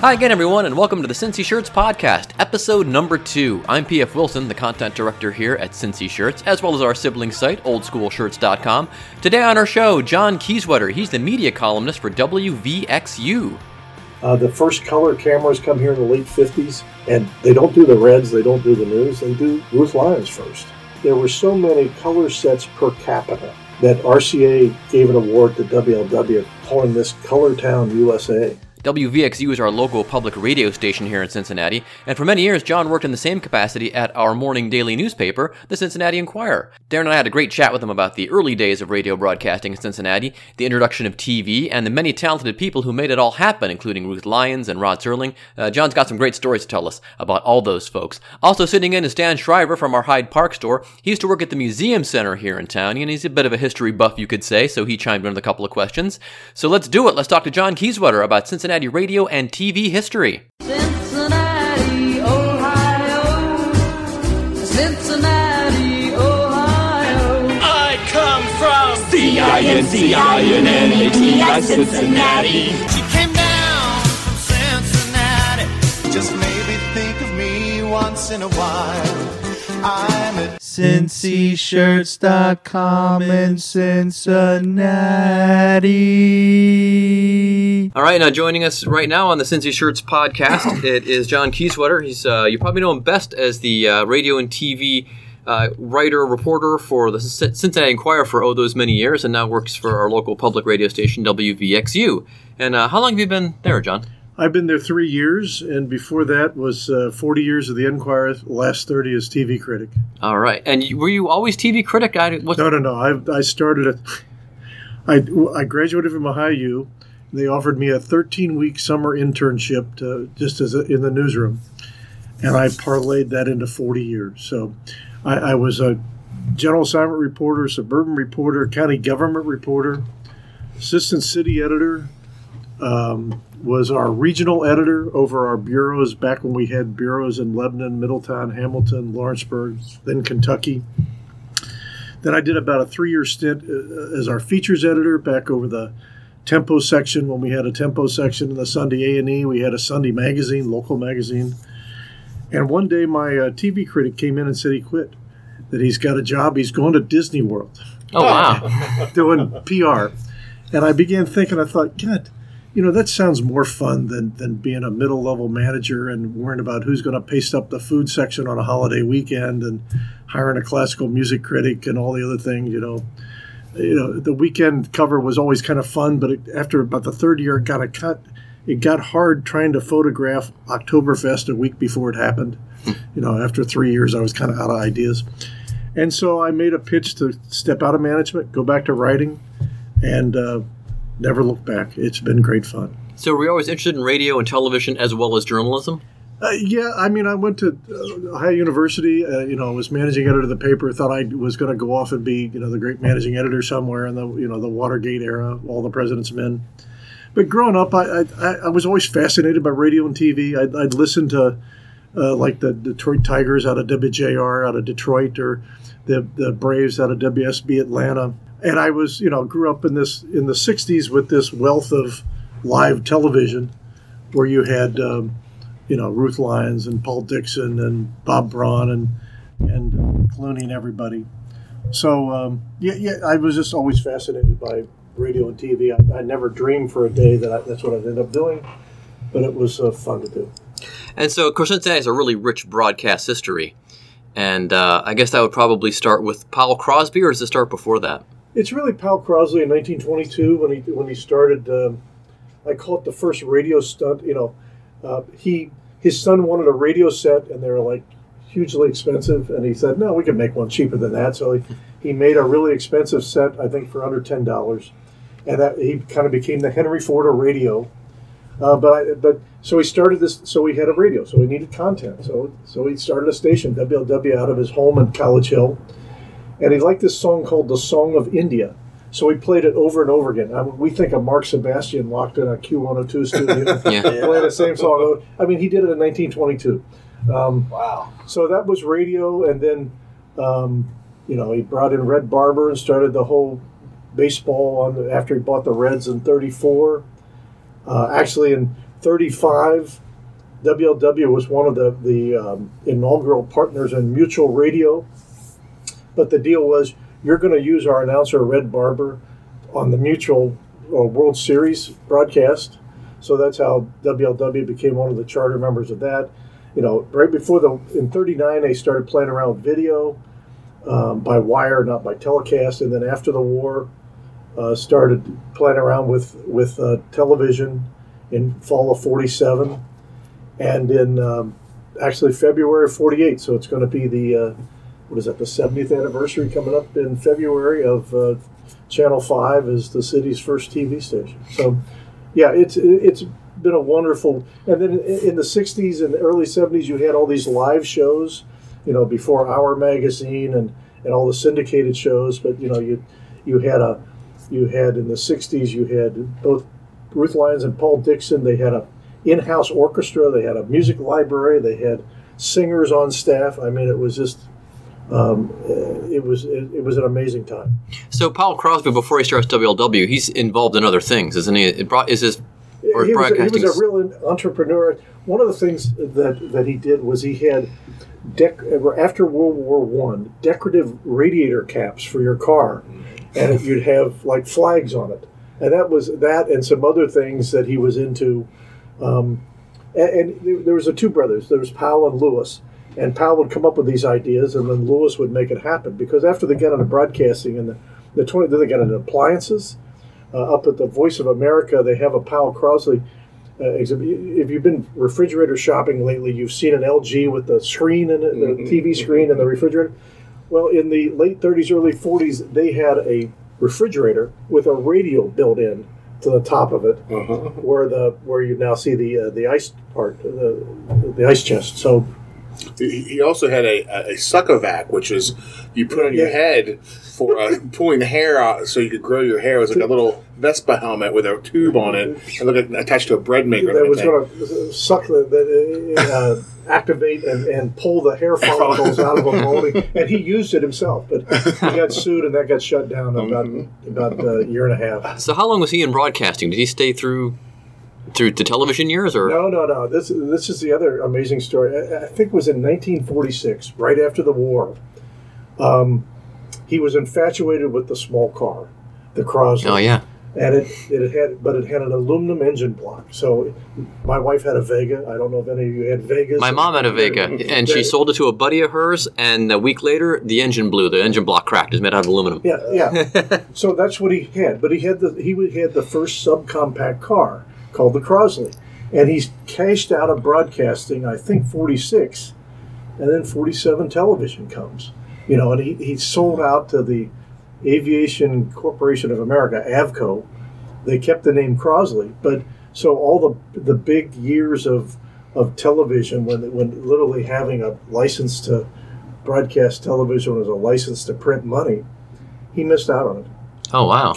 Hi again, everyone, and welcome to the Cincy Shirts Podcast, episode number two. I'm PF Wilson, the content director here at Cincy Shirts, as well as our sibling site, oldschoolshirts.com. Today on our show, John Kiesewetter. He's the media columnist for WVXU. Uh, the first color cameras come here in the late 50s, and they don't do the reds, they don't do the news, they do Ruth Lyons first. There were so many color sets per capita that RCA gave an award to WLW, calling this Color Town USA. WVXU is our local public radio station here in Cincinnati, and for many years, John worked in the same capacity at our morning daily newspaper, the Cincinnati Enquirer. Darren and I had a great chat with him about the early days of radio broadcasting in Cincinnati, the introduction of TV, and the many talented people who made it all happen, including Ruth Lyons and Rod Serling. Uh, John's got some great stories to tell us about all those folks. Also sitting in is Dan Shriver from our Hyde Park store. He used to work at the Museum Center here in town, and he's a bit of a history buff, you could say, so he chimed in with a couple of questions. So let's do it. Let's talk to John Kiesewetter about Cincinnati radio and TV history. Cincinnati, Ohio. Cincinnati, Ohio. I come from C-I-N-C-I-N-N-A-T-I, Cincinnati. She came down from Cincinnati. Just maybe think of me once in a while. I'm a cincyshirts.com in Cincinnati. All right, now joining us right now on the Cincy Shirts podcast, it is John Kiesewetter. He's uh, you probably know him best as the uh, radio and TV uh, writer reporter for the C- Cincinnati Enquirer for oh those many years, and now works for our local public radio station WVXU. And uh, how long have you been there, John? I've been there three years, and before that was uh, 40 years of the Enquirer, last 30 as TV critic. All right, and you, were you always TV critic? I, what's, No, no, no. I, I started at. I, I graduated from Ohio U. They offered me a 13 week summer internship to, just as a, in the newsroom, and I parlayed that into 40 years. So, I, I was a general assignment reporter, suburban reporter, county government reporter, assistant city editor. Um, was our regional editor over our bureaus back when we had bureaus in Lebanon, Middletown, Hamilton, Lawrenceburg, then Kentucky. Then I did about a three year stint uh, as our features editor back over the tempo section when we had a tempo section in the Sunday A&E. We had a Sunday magazine, local magazine. And one day my uh, TV critic came in and said he quit, that he's got a job. He's going to Disney World oh wow, doing PR. And I began thinking, I thought, God, you know, that sounds more fun than, than being a middle level manager and worrying about who's going to paste up the food section on a holiday weekend and hiring a classical music critic and all the other things, you know. You know, the weekend cover was always kind of fun, but it, after about the third year, it got a cut. It got hard trying to photograph Oktoberfest a week before it happened. You know, after three years, I was kind of out of ideas. And so I made a pitch to step out of management, go back to writing, and uh, never look back. It's been great fun. so were you always interested in radio and television as well as journalism? Uh, yeah, I mean, I went to uh, Ohio University. Uh, you know, was managing editor of the paper. Thought I was going to go off and be, you know, the great managing editor somewhere in the, you know, the Watergate era, all the president's men. But growing up, I, I, I was always fascinated by radio and TV. I'd, I'd listen to, uh, like the Detroit Tigers out of WJR out of Detroit, or the the Braves out of WSB Atlanta. And I was, you know, grew up in this in the '60s with this wealth of live television, where you had. Um, you know Ruth Lyons and Paul Dixon and Bob Braun and and Clooney and everybody. So um, yeah, yeah, I was just always fascinated by radio and TV. I, I never dreamed for a day that I, that's what I'd end up doing, but it was uh, fun to do. And so, of course, Cincinnati has a really rich broadcast history. And uh, I guess that would probably start with Powel Crosley, or does it start before that? It's really Powel Crosley in 1922 when he when he started. Um, I call it the first radio stunt. You know, uh, he his son wanted a radio set, and they were like hugely expensive, and he said, "No, we can make one cheaper than that." So he, he made a really expensive set, I think, for under ten dollars, and that he kind of became the Henry Ford of radio. Uh, but I, but so he started this. So he had a radio. So he needed content. So so he started a station, WLW, out of his home in College Hill, and he liked this song called "The Song of India." So we played it over and over again. I mean, we think of Mark Sebastian locked in a Q102 studio Yeah. playing the same song. I mean, he did it in 1922. Um, Wow. so that was radio, and then um, you know he brought in Red Barber and started the whole baseball on the, after he bought the Reds in '34. Uh, actually, in '35, WLW was one of the the um, inaugural partners in Mutual Radio. But the deal was you're going to use our announcer Red Barber on the Mutual uh, World Series broadcast. So that's how WLW became one of the charter members of that. You know, right before the in '39 they started playing around with video um, by wire, not by telecast, and then after the war uh, started playing around with with uh, television in fall of '47, and in um, actually February '48. So it's going to be the uh, what is that? The 70th anniversary coming up in February of uh, Channel Five as the city's first TV station. So yeah, it's it's been a wonderful. And then in the '60s and the early '70s, you had all these live shows, you know, before Our magazine and and all the syndicated shows. But you know, you you had a you had in the '60s, you had both Ruth Lyons and Paul Dixon. They had a in-house orchestra. They had a music library. They had singers on staff. I mean, it was just. Um, uh, it was it, it was an amazing time. So Powel Crosley, before he starts WLW, he's involved in other things, isn't he? It brought is his or he, was a, he was a real entrepreneur. One of the things that, that he did was he had dec- after World War One decorative radiator caps for your car, and you'd have like flags on it, and that was that and some other things that he was into. Um, and, and there- was the two brothers. There was Powel and Lewis, and Powel would come up with these ideas, and then Lewis would make it happen. Because after they got into broadcasting and the the twenty, then they got into appliances. Uh, up at the Voice of America, they have a Powel Crosley uh, exhibit. If you've been refrigerator shopping lately, you've seen an LG with the screen in it, the TV screen and the refrigerator. Well, in the late 30s, early 40s, they had a refrigerator with a radio built in to the top of it, where the where you now see the uh, the ice part, the the ice chest. So He he also had a, a, a succovac, which is you put on your head for uh, pulling the hair out so you could grow your hair. It was like a little Vespa helmet with a tube on it and look like attached to a bread maker. that was thing. going to suck the, the uh, activate and, and pull the hair follicles out of a molding, and he used it himself. But he got sued, and that got shut down about about a year and a half. so how long was he in broadcasting? Did he stay through through the television years, or No, no, no. This this is the other amazing story. I, I think it was in 1946, right after the war. Um, he was infatuated with the small car, the Crosley. oh yeah, and it, it had but it had an aluminum engine block so my wife had a vega i don't know if any of you had vegas my mom had a Vega, and she sold it to a buddy of hers, and a week later the engine blew. The engine block cracked. It's made out of aluminum. yeah yeah so that's what he had but he had the he had the first subcompact car called the crosley and he's cashed out of broadcasting i think 46 and then 47 television comes you know and he, he sold out to the aviation corporation of america avco they kept the name Crosley, but so all the the big years of of television when when literally having a license to broadcast television was a license to print money, he missed out on it. Oh wow.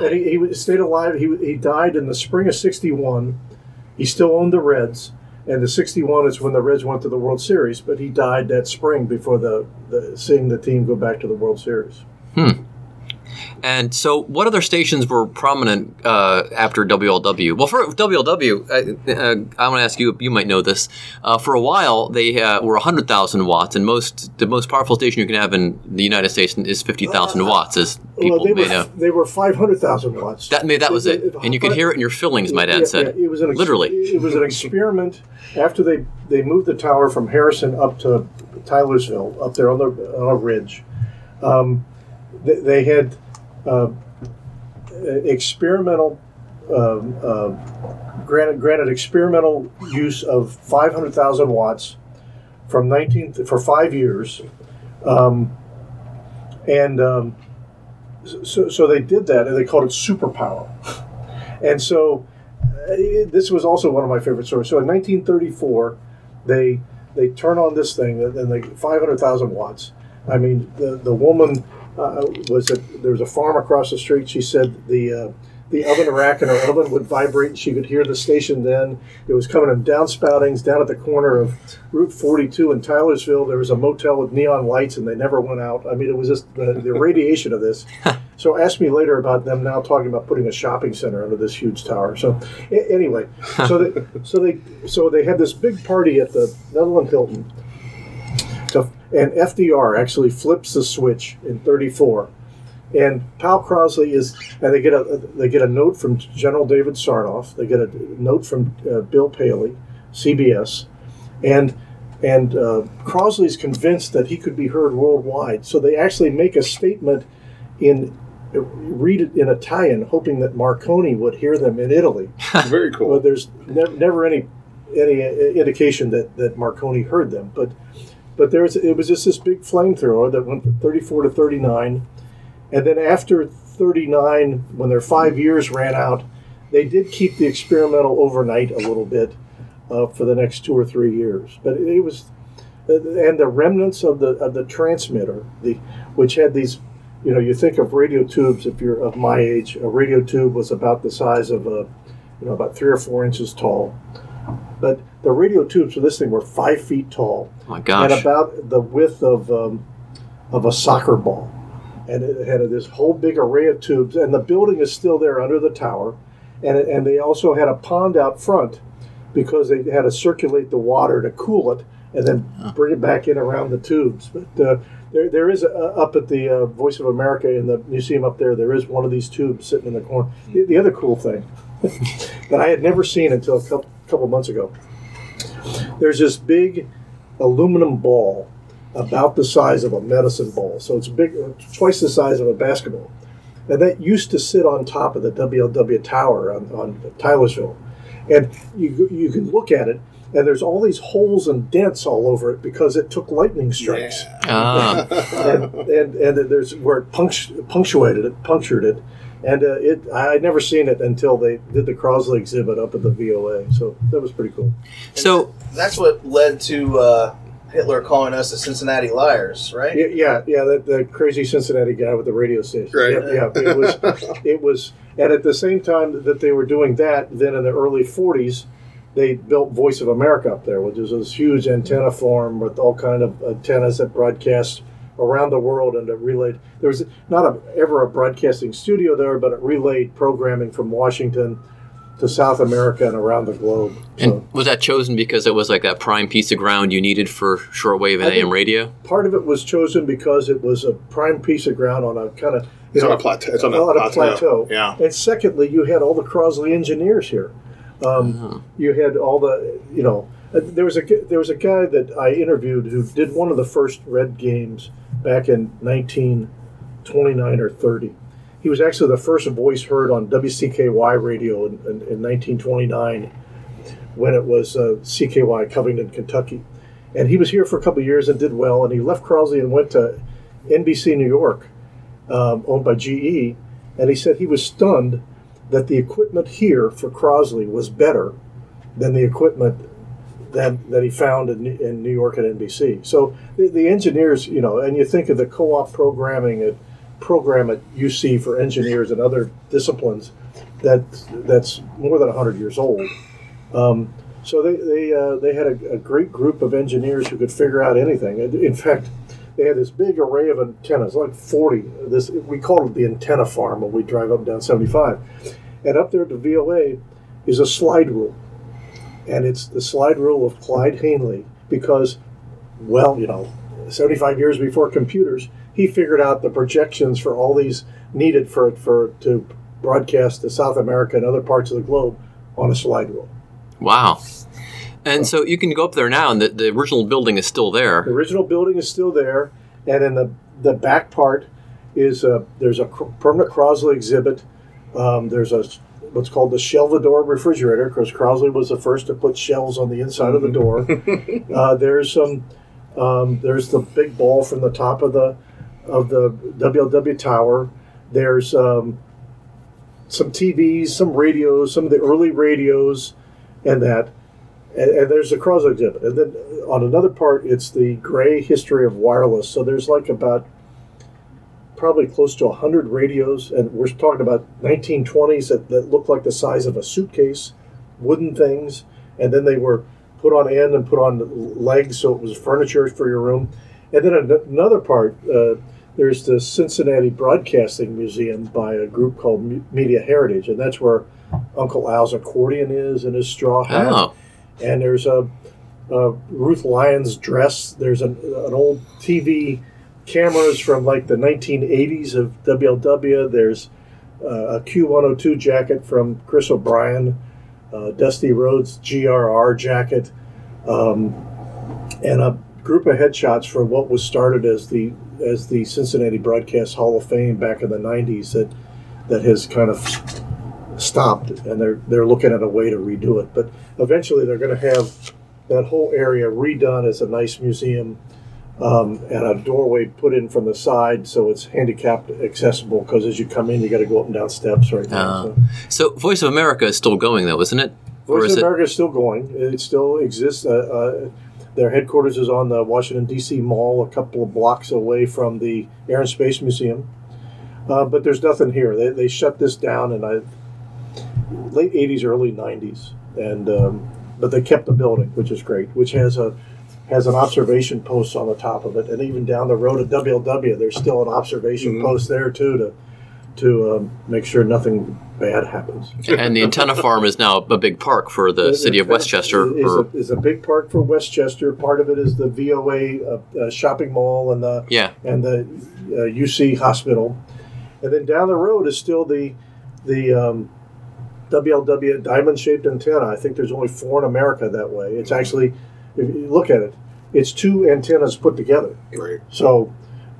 And he, he stayed alive. He, he died in the spring of '61. He still owned the Reds, and the '61 is when the Reds went to the World Series. But he died that spring before the, the seeing the team go back to the World Series. Hmm. And so, what other stations were prominent uh, after WLW? Well, for WLW, uh, uh, I want to ask you. You might know this. Uh, for a while, they uh, were hundred thousand watts, and most the most powerful station you can have in the United States is fifty thousand watts, as people well, they may were know. they were 500,000 watts. That may that was it, and you could hear it in your fillings. My dad Yeah, said, yeah, it was an ex- literally. It was an experiment after they they moved the tower from Harrison up to Tylersville, up there on the on a ridge. Um, they, they had uh, experimental. Um, uh, granted, granted, experimental use of 500,000 watts from 19 for five years, um, and um, so, so they did that, and they called it superpower. And so uh, this was also one of my favorite stories. So in 1934, they they turn on this thing, and they 500,000 watts. I mean, the the woman uh, was that there was a farm across the street. She said the uh, the oven rack in her oven would vibrate, and she could hear the station. Then it was coming in downspoutings down at the corner of Route 42 in Tylersville. There was a motel with neon lights, and they never went out. I mean, it was just the, the radiation of this. So ask me later about them now talking about putting a shopping center under this huge tower. So anyway, so they, so they so they had this big party at the Netherland Hilton. And FDR actually flips the switch in 34. And Powel Crosley is, and they get a they get a note from General David Sarnoff. They get a note from uh, Bill Paley, CBS, and and uh, Crosley's convinced that he could be heard worldwide. So they actually make a statement in read it in Italian, hoping that Marconi would hear them in Italy. Very cool. Well, there's ne- never any any indication that, that Marconi heard them, but but there's it was just this big flamethrower that went from 34 to 39, and then after 39, when their five years ran out, they did keep the experimental overnight a little bit uh, for the next two or three years, but it was and the remnants of the of the transmitter, the which had these. You know, you think of radio tubes. If you're of my age, a radio tube was about the size of a, you know, about three or four inches tall. But the radio tubes for this thing were five feet tall Oh my and about the width of um, of a soccer ball, and it had this whole big array of tubes. And the building is still there under the tower, and it, and they also had a pond out front because they had to circulate the water to cool it and then bring it back in around the tubes. But uh, there, there is a, up at the uh, Voice of America in the museum up there. There is one of these tubes sitting in the corner. The, the other cool thing that I had never seen until a couple, couple months ago. There's this big aluminum ball about the size of a medicine ball. So it's big, twice the size of a basketball. And that used to sit on top of the WLW tower on, on Tylersville. And you, you can look at it, and there's all these holes and dents all over it because it took lightning strikes. Ah, And, and, and there's where it punctu- punctuated it, punctured it. And uh, it, I'd never seen it until they did the Crosley exhibit up at the VOA. So that was pretty cool. so That's what led to uh, Hitler calling us the Cincinnati liars, right? Yeah, yeah, yeah. That the crazy Cincinnati guy with the radio station. Right. Yeah, yeah, it was. it was, and at the same time that they were doing that, then in the early '40s, they built Voice of America up there, which is this huge antenna farm with all kind of antennas that broadcast around the world and it relayed. There was not a, ever a broadcasting studio there, but it relayed programming from Washington to South America and around the globe. So and was that chosen because it was like that prime piece of ground you needed for shortwave and I AM radio? part of it was chosen because it was a prime piece of ground on a kind of It's on a plateau. It's on a on a plateau. Yeah. And secondly, you had all the Crosley engineers here. Um, Uh-huh. You had all the, you know, uh, there was a there was a guy that I interviewed who did one of the first Red games back in 1929 or 30. He was actually the first voice heard on WCKY radio in, in, in 1929 when it was uh, CKY Covington, Kentucky. And he was here for a couple years and did well. And he left Crosley and went to NBC New York, um, owned by GE. And he said he was stunned that the equipment here for Crosley was better than the equipment that, that he found in, in New York at NBC. So the, the engineers, you know, and you think of the co-op programming at program at UC for engineers and other disciplines that that's more than 100 years old. Um, so they they, uh, they had a, a great group of engineers who could figure out anything. In fact, they had this big array of antennas, like 40. This we called it the antenna farm when we drive up down 75. And up there at the VOA is a slide rule, and it's the slide rule of Clyde Hanley because, well, you know, 75 years before computers, he figured out the projections for all these needed for for to broadcast to South America and other parts of the globe on a slide rule. Wow. And so you can go up there now, and the, the original building is still there. The original building is still there, and in the the back part is a, there's a cr- permanent Crosley exhibit. Um, there's a what's called the Shelvador refrigerator because Crosley was the first to put shelves on the inside of the door. uh, there's some um, there's the big ball from the top of the of the WLW tower. There's um, some TVs, some radios, some of the early radios, and that. And, and there's the Crosley exhibit. And then on another part, it's the gray history of wireless. So there's like about probably close to 100 radios, and we're talking about 1920s that, that looked like the size of a suitcase, wooden things, and then they were put on end and put on legs so it was furniture for your room. And then another part, uh, there's the Cincinnati Broadcasting Museum by a group called Media Heritage, and that's where Uncle Al's accordion is and his straw hat. Oh. And there's a, a Ruth Lyons dress. There's an, an old TV cameras from like the 1980s of WLW. There's uh, a Q102 jacket from Chris O'Brien, uh, Dusty Rhodes GRR jacket, um, and a group of headshots for what was started as the as the Cincinnati Broadcast Hall of Fame back in the 90s that that has kind of stopped, and they're they're looking at a way to redo it. But eventually, they're going to have that whole area redone as a nice museum um, and a doorway put in from the side so it's handicapped accessible because as you come in you got to go up and down steps right now Uh, so. So Voice of America is still going though, isn't it? Voice is of america is still going. It still exists. Uh, uh, their headquarters is on the washington d.c mall a couple of blocks away from the air and space museum. Uh, but there's nothing here. They, they shut this down in I, late 80s early 90s and um, but they kept the building which is great which has a has an observation post on the top of it, and even down the road at WLW, there's still an observation post there too to to um, make sure nothing bad happens. and the antenna farm is now a big park for the city of Westchester. is, Or, a, is a big park for Westchester. Part of it is the VOA uh, uh, shopping mall and the yeah, and the uh, UC hospital, and then down the road is still the the um, WLW diamond shaped antenna. I think there's only four in America that way. It's actually, if you look at it, it's two antennas put together. Right. So,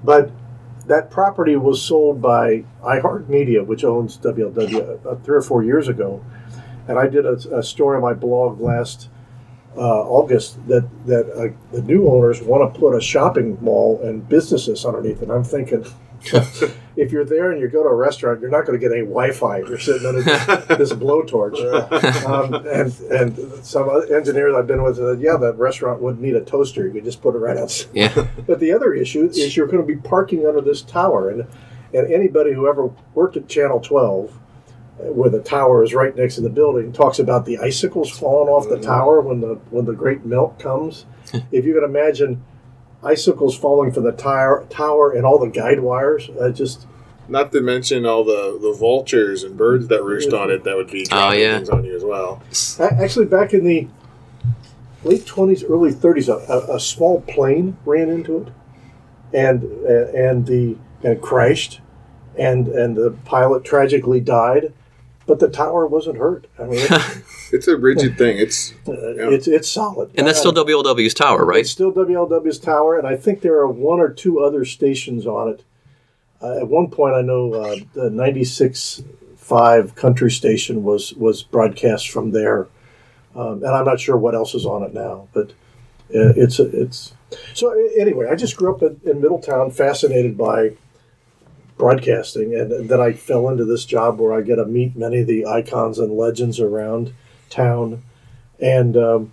but that property was sold by iHeartMedia, which owns WLW, about three or four years ago, and I did a, a story on my blog last uh, August that that uh, the new owners want to put a shopping mall and businesses underneath it. I'm thinking. if you're there and you go to a restaurant, you're not going to get any Wi-Fi. You're sitting under this, this blowtorch. Um, and and some engineers I've been with said, yeah, that restaurant wouldn't need a toaster. You could just put it right outside. yeah. But the other issue is you're going to be parking under this tower, and and anybody who ever worked at Channel 12, uh, where the tower is right next to the building, talks about the icicles falling off the tower when the when the great melt comes. if you can imagine icicles falling from the tower tower and all the guide wires, uh, just Not to mention all the, the vultures and birds that roost on it that would be dropping yeah. things on you as well. Actually, back in the late 20s, early 30s, a, a, a small plane ran into it, and uh, and the and crashed, and and the pilot tragically died, but the tower wasn't hurt. I mean, it, It's a rigid thing. It's uh, it's it's solid, And that's still Uh, WLW's tower, right? It's still WLW's tower, and I think there are one or two other stations on it. Uh, at one point, I know uh, the 96.5 country station was was broadcast from there, um, and I'm not sure what else is on it now. But uh, it's it's so anyway. I just grew up in, in Middletown, fascinated by broadcasting, and then I fell into this job where I get to meet many of the icons and legends around town, and um,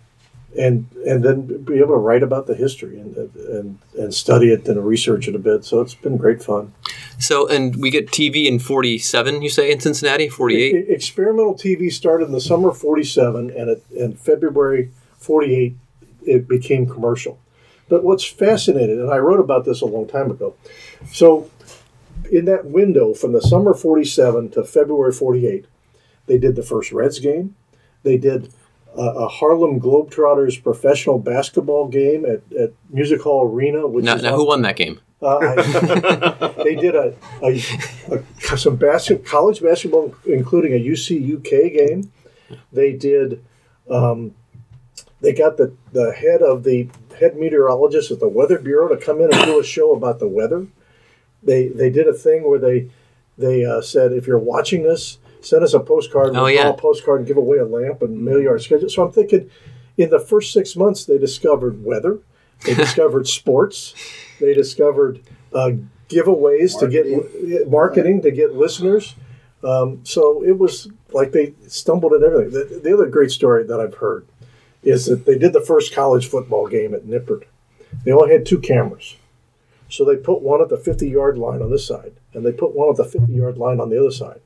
and and then be able to write about the history and and and study it and research it a bit. So it's been great fun. So, and we get TV in 47, you say, in Cincinnati? 48? E- Experimental TV started in the summer of '47, and it, in February '48, it became commercial. But what's fascinating, and I wrote about this a long time ago, so in that window from the summer '47 to February '48, they did the first Reds game, they did a, a Harlem Globetrotters professional basketball game at, at Music Hall Arena, which Now, now who won that game? uh, I- they did a, a, a some basket, college basketball, including a UC UK game. They did. Um, they got the, the head of the head meteorologist at the Weather Bureau to come in and do a show about the weather. They they did a thing where they they uh, said if you're watching this, send us a postcard. Oh, We'll yeah. draw a postcard and give away a lamp and mail you our schedule. So I'm thinking, in the first six months, they discovered weather, they discovered sports, they discovered uh, giveaways to get marketing to get listeners. Um, so it was like they stumbled at everything. The, the other great story that I've heard is that they did the first college football game at Nippert. They only had two cameras. So they put one at the 50 yard line on this side, and they put one at the 50 yard line on the other side.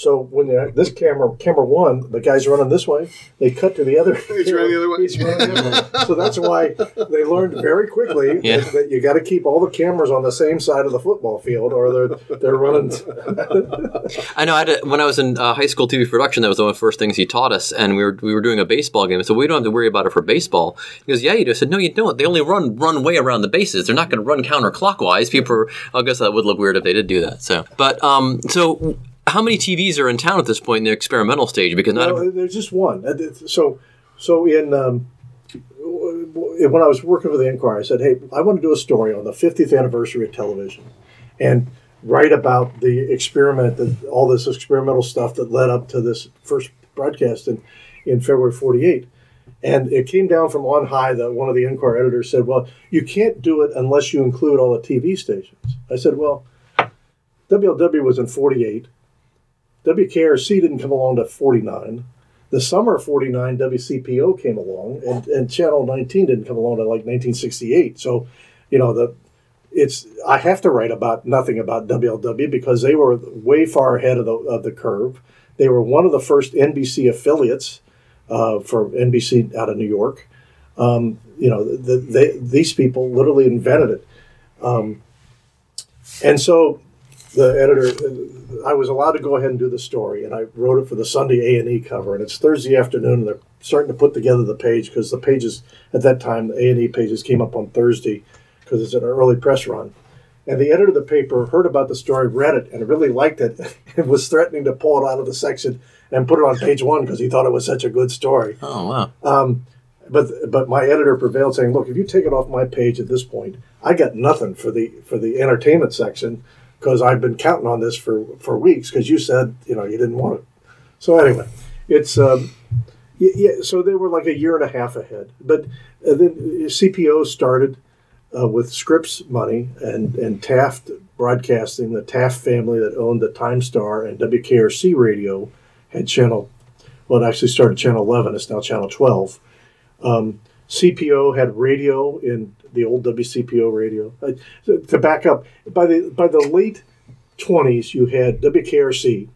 So when they're this camera, camera one, the guy's running this way, they cut to the other. He's running the other way. He's running the other way. So that's why they learned very quickly Yeah. that, that you got to keep all the cameras on the same side of the football field, or they're they're running. I know. I had a, when I was in uh, high school TV production, that was one of the first things he taught us, and we were we were doing a baseball game. So we don't have to worry about it for baseball. He goes, "Yeah, you do." I said, "No, you don't. They only run run way around the bases. They're not going to run counterclockwise." People, are, I guess that would look weird if they did do that. So, but um, so how many TVs are in town at this point in the experimental stage? Because not No, there's just one. Uh, So, so in um, when I was working for the Enquirer, I said, "Hey, I want to do a story on the 50th anniversary of television, and write about the experiment, that all this experimental stuff that led up to this first broadcast in, in February '48." And it came down from on high that one of the Enquirer editors said, "Well, you can't do it unless you include all the TV stations." I said, "Well." WLW was in 48. WKRC didn't come along to 49. The summer of 49, WCPO came along, and, and Channel 19 didn't come along to like 1968. So, you know, the it's I have to write about nothing about WLW because they were way far ahead of the, of the curve. They were one of the first NBC affiliates uh, for NBC out of New York. Um, you know, the, they, these people literally invented it. Um, and so the editor, I was allowed to go ahead and do the story, and I wrote it for the Sunday A and E cover. And it's Thursday afternoon, and they're starting to put together the page because the pages at that time, the A and E pages came up on Thursday because it's an early press run. And the editor of the paper heard about the story, read it, and really liked it, and was threatening to pull it out of the section and put it on page one because he thought it was such a good story. oh wow, Um, but but my editor prevailed, saying, "Look, if you take it off my page at this point, I got nothing for the for the entertainment section because I've been counting on this for for weeks because you said you know you didn't want it." So anyway, it's um, yeah. So they were like a year and a half ahead, but uh, then CPO started uh, with Scripps money and and Taft Broadcasting, the Taft family that owned the Time Star and WKRC Radio had channel. Well, it actually started channel 11. It's now channel 12. Um, CPO had radio in the old WCPO radio. Uh, to- back up, by the by the late 20s, you had WKRC,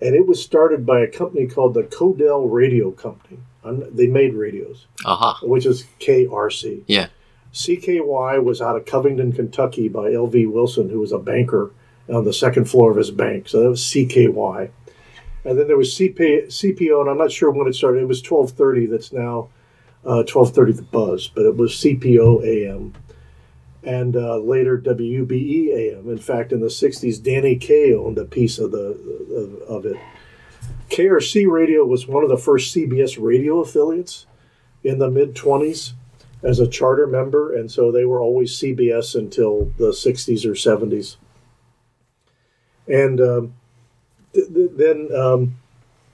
and it was started by a company called the Kodel Radio Company. Um, they made radios, aha, which is KRC. yeah, CKY was out of Covington, Kentucky by L.B. Wilson, who was a banker on the second floor of his bank. So that was CKY. And then there was CP, CPO, and I'm not sure when it started. It was 1230 that's now uh, 1230 The Buzz, but it was CPO AM. And uh, later WBE AM. In fact, in the 60s, Danny Kaye owned a piece of, the, of, of it. KRC Radio was one of the first CBS radio affiliates in the mid 20s as a charter member, and so they were always CBS until the 60s or 70s. And um, th- th- then, um,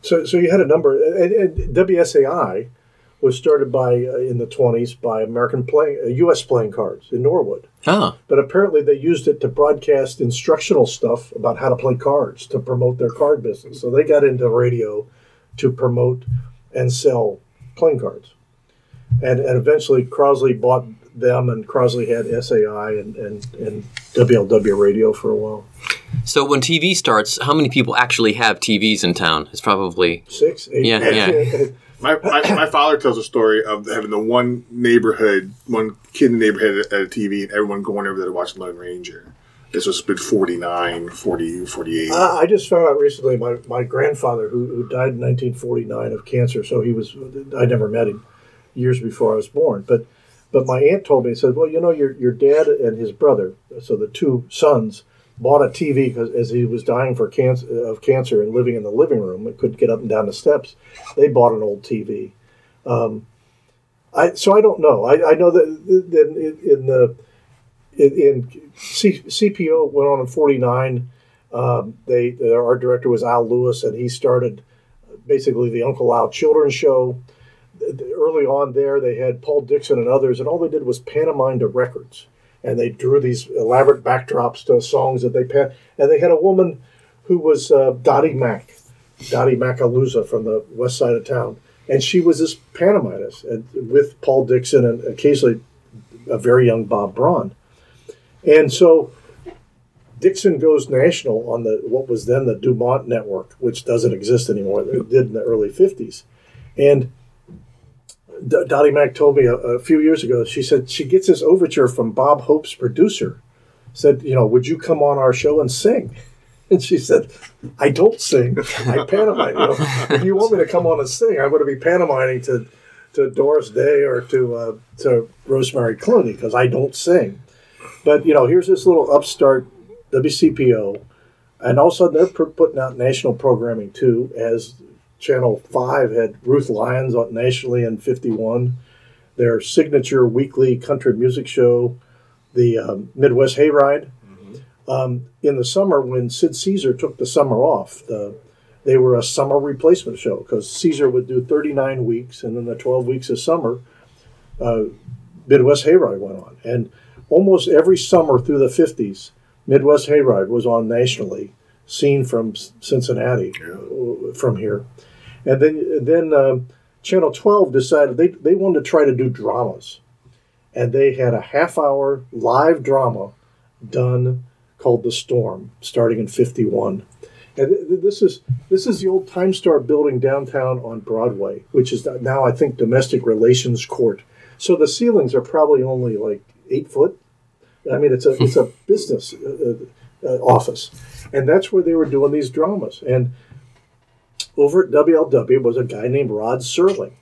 so, so you had a number, and, and WSAI was started by uh, in the 20s by American playing, uh, U.S. playing cards in Norwood. oh, But apparently, they used it to broadcast instructional stuff about how to play cards to promote their card business. So they got into radio to promote and sell playing cards. And, and eventually, Crosley bought them, and Crosley had SAI and, and, and WLW radio for a while. So when TV starts, how many people actually have TVs in town? It's probably Six, eight. Yeah, yeah. My, my, my father tells a story of having the one neighborhood, one kid in the neighborhood at a TV, and everyone going over there to watch Lone Ranger. This was been 49, 40, 48. Uh, I just found out recently my, my grandfather, who, who died in 1949 of cancer, so he was, I never met him years before I was born. But but my aunt told me, said, well, you know, your, your dad and his brother, so the two sons, bought a TV because as he was dying for cancer, of cancer and living in the living room it couldn't get up and down the steps, they bought an old TV. Um, I, so I don't know. I, I know that, in, the in, C, CPO went on in 49 um, they art director was Al Lewis, and he started basically the Uncle Al children's show. Early on, there they had Paul Dixon and others, and all they did was pantomime to records, and they drew these elaborate backdrops to songs that they pan. And they had a woman who was uh, Dottie Mack, Dottie Macaluso from the west side of town, and she was this pantomimist and with Paul Dixon and occasionally a very young Bob Braun And so Dixon goes national on the what was then the Dumont network, which doesn't exist anymore. It did in the early '50s, and Dottie Mack told me a, a few years ago. She said she gets this overture from Bob Hope's producer. Said, you know, would you come on our show and sing? And she said, I don't sing. I pantomime. You know, if you want me to come on and sing, I'm going to be pantomiming to to Doris Day or to uh, to Rosemary Clooney because I don't sing. But you know, here's this little upstart WCPO, and all of a sudden they're putting out national programming too. As Channel Five had Ruth Lyons on nationally in '51, their signature weekly country music show, the um, Midwest Hayride. Um, in the summer, when Sid Caesar took the summer off, the, they were a summer replacement show because Caesar would do 39 weeks, and then the 12 weeks of summer, uh, Midwest Hayride went on. And almost every summer through the 50s, Midwest Hayride was on nationally, seen from Cincinnati, uh, from here. And then, then um, Channel 12 decided they, they wanted to try to do dramas. And they had a half hour live drama done called The Storm, starting in 51. And th- th- this is this is the old Time Star building downtown on Broadway, which is now I think domestic relations court. So the ceilings are probably only like eight foot. I mean, it's a it's a business uh, uh, uh, office, and that's where they were doing these dramas. And over at WLW was a guy named Rod Serling,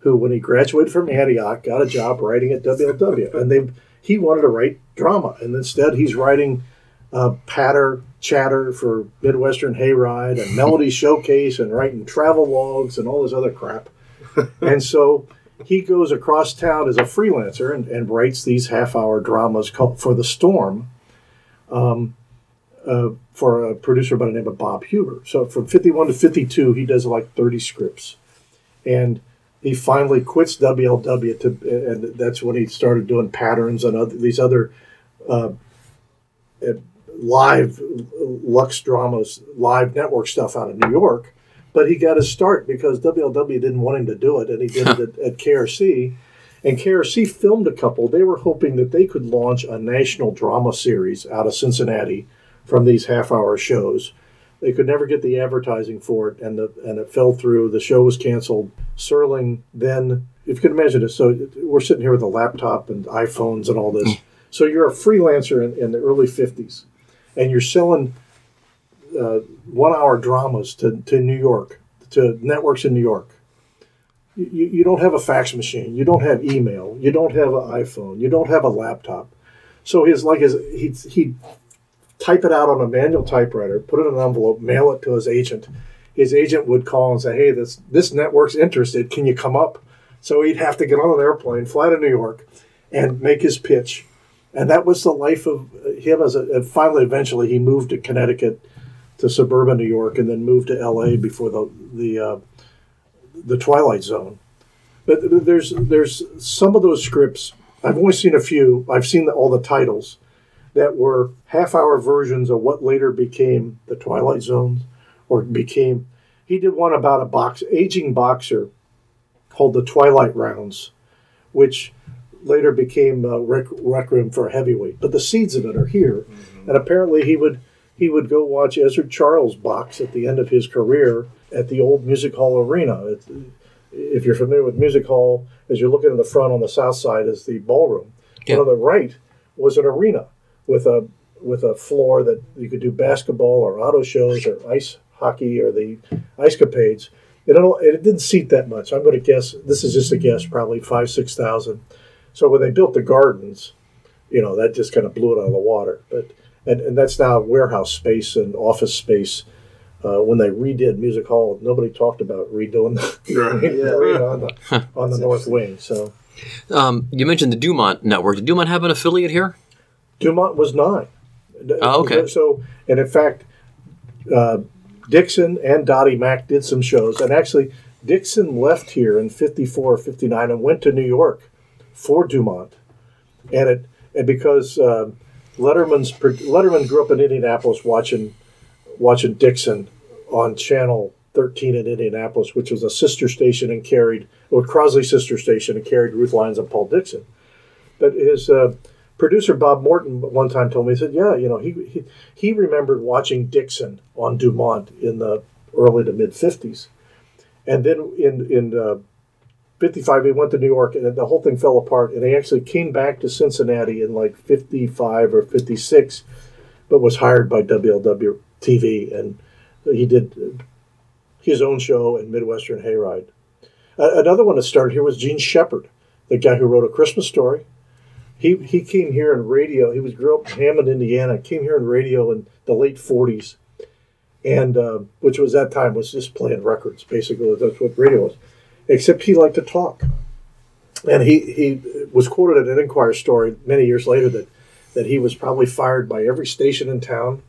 who, when he graduated from Antioch, got a job writing at WLW, and they he wanted to write drama, and instead he's writing uh, patter chatter for Midwestern Hayride and Melody Showcase and writing travel logs and all this other crap. and so he goes across town as a freelancer and, and writes these half hour dramas called For the Storm um, uh, for a producer by the name of Bob Huber. So from 51 to 52, he does like 30 scripts. And he finally quits WLW to, and that's when he started doing patterns and other, these other uh, uh, live Lux dramas, live network stuff out of New York. But he got his start because WLW didn't want him to do it, and he did it at, at KRC. And KRC filmed a couple. They were hoping that they could launch a national drama series out of Cincinnati from these half-hour shows. They could never get the advertising for it, and the and it fell through. The show was canceled. Serling then, if you can imagine it, so we're sitting here with a laptop and iPhones and all this. So you're a freelancer in, in the early '50s, and you're selling uh, one-hour dramas to, to New York, to networks in New York. You, you don't have a fax machine. You don't have email. You don't have an iPhone. You don't have a laptop. So his like his he he type it out on a manual typewriter, put it in an envelope, mail it to his agent. His agent would call and say, "Hey, this this network's interested. Can you come up?" So he'd have to get on an airplane, fly to New York, and make his pitch. And that was the life of him. As a, and finally, eventually, he moved to Connecticut, to suburban New York, and then moved to L.A. before the the uh, the Twilight Zone. But there's there's some of those scripts. I've only seen a few. I've seen the, all the titles that were half-hour versions of what later became the Twilight Zone, or became. He did one about a box aging boxer called the Twilight Rounds, which later became uh, rec- Requiem for a Heavyweight. But the seeds of it are here, and apparently he would he would go watch Ezzard Charles box at the end of his career at the old Music Hall Arena. If you're familiar with Music Hall, as you're looking in the front on the south side is the ballroom. Yeah. But on the right was an arena with a with a floor that you could do basketball or auto shows or ice hockey or the ice capades. It, don't- it didn't seat that much. I'm going to guess. This is just a guess. Probably five six thousand. So when they built the gardens, you know that just kind of blew it out of the water. But and, and that's now warehouse space and office space. Uh, when they redid Music Hall, nobody talked about redoing the Right. arena on the, on the north wing. So Um, you mentioned the Dumont network. Did Dumont have an affiliate here? Dumont was nine. Oh, okay. So, and in fact, uh, Dixon and Dottie Mack did some shows. And actually, Dixon left here in 54 or 59 and went to New York for Dumont. And it and because um Letterman's Letterman grew up in Indianapolis watching watching Dixon on Channel 13 in Indianapolis, which was a sister station and carried, or Crosley sister station and carried Ruth Lyons and Paul Dixon. But his uh, producer Bob Morton one time told me, he said, "Yeah, you know, he he, he remembered watching Dixon on Dumont in the early to mid '50s, and then in in uh, '55 he went to New York, and the whole thing fell apart. And he actually came back to Cincinnati in like '55 or '56, but was hired by WLW TV, and he did his own show and Midwestern Hayride. Another one that started here was Jean Shepherd, the guy who wrote A Christmas Story. He, he came here in radio. He was grew up in Hammond, Indiana. Came here in radio in the late '40s, and uh, which was that time was just playing records. Basically, that's what radio was. Except he liked to talk, and he he was quoted in an Enquirer story many years later that that he was probably fired by every station in town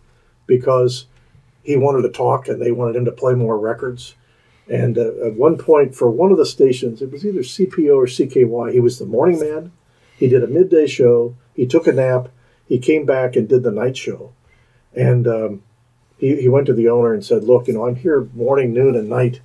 because he wanted to talk and they wanted him to play more records. And uh, at one point, for one of the stations, it was either CPO or CKY, he was the morning man. He did a midday show. He took a nap. He came back and did the night show. And um, he, he went to the owner and said, "Look, you know, I'm here morning, noon, and night.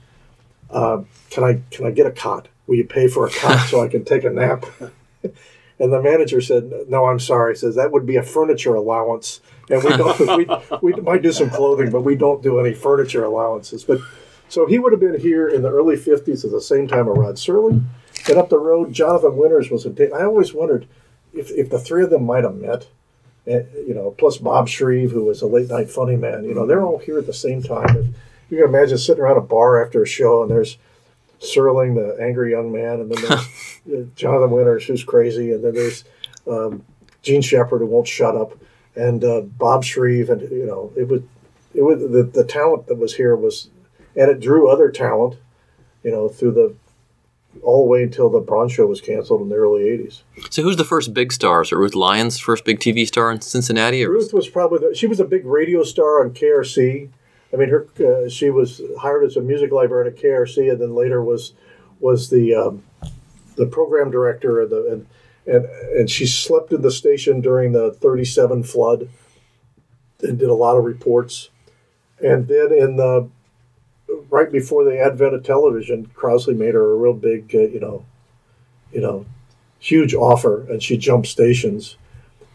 Uh, can I can I get a cot? Will you pay for a cot so I can take a nap?" and the manager said, "No, I'm sorry." He says that would be a furniture allowance, and we don't. we, we might do some clothing, but we don't do any furniture allowances. But so he would have been here in the early '50s at the same time as Rod Serling, and up the road, Jonathan Winters was a. date. I always wondered if if the three of them might have met. And, you know, plus Bob Shreve, who was a late night funny man. You know, they're all here at the same time. And you can imagine sitting around a bar after a show, and there's Serling, the angry young man, and then there's Jonathan Winters, who's crazy, and then there's um, Jean Shepherd, who won't shut up, and uh, Bob Shreve, and you know, it was it was the, the talent that was here was, and it drew other talent, you know, through the all the way until the Braun show was canceled in the early '80s. So who's the first big star? So Ruth Lyons, first big TV star in Cincinnati, or Ruth was probably the, she was a big radio star on KRC. I mean, her uh, she was hired as a music librarian at KRC, and then later was was the um, the program director and the and, and and she slept in the station during the '37 flood and did a lot of reports. And then in the right before the advent of television, Crosley made her a real big, uh, you know, you know, huge offer, and she jumped stations,